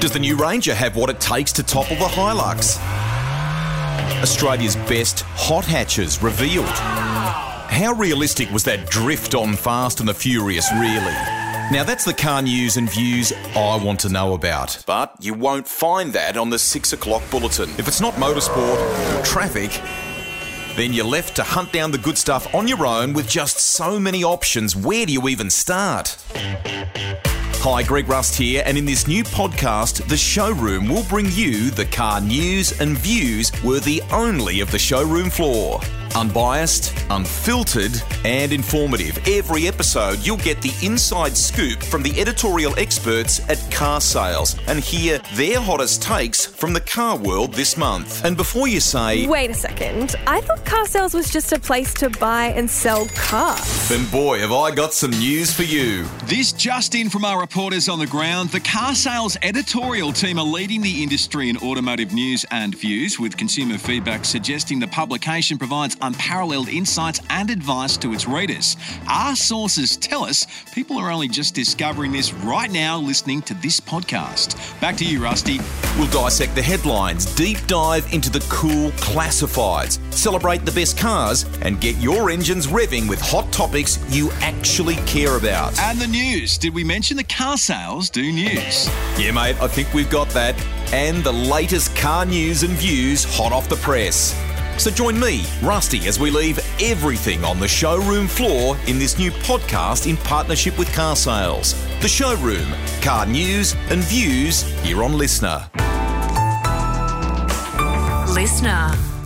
Does the new Ranger have what it takes to topple the Hilux? Australia's best hot hatches revealed. How realistic was that drift on Fast and the Furious, really? Now, that's the car news and views I want to know about. But you won't find that on the 6 o'clock bulletin. If it's not motorsport or traffic, then you're left to hunt down the good stuff on your own with just so many options. Where do you even start? Hi, Greg Rust here, and in this new podcast, The Showroom will bring you the car news and views worthy only of the showroom floor. Unbiased, unfiltered, and informative. Every episode, you'll get the inside scoop from the editorial experts at Car Sales and hear their hottest takes from the car world this month. And before you say, Wait a second. I thought car sales was just a place to buy and sell cars. then boy, have I got some news for you. This just in from our reporters on the ground. The car sales editorial team are leading the industry in automotive news and views, with consumer feedback suggesting the publication provides unparalleled insights and advice to its readers. Our sources tell us people are only just discovering this right now listening to this podcast. Back to you, Rusty. We'll dissect the headlines, deep dive into the cool classifieds, celebrate the best cars, and get your engines revving with hot topics you actually care about. And the news. Did we mention the car sales do news? Yeah, mate, I think we've got that. And the latest car news and views hot off the press. So join me, Rusty, as we leave everything on the showroom floor in this new podcast in partnership with Car Sales. The Showroom, car news and views here on LiSTNR. LiSTNR.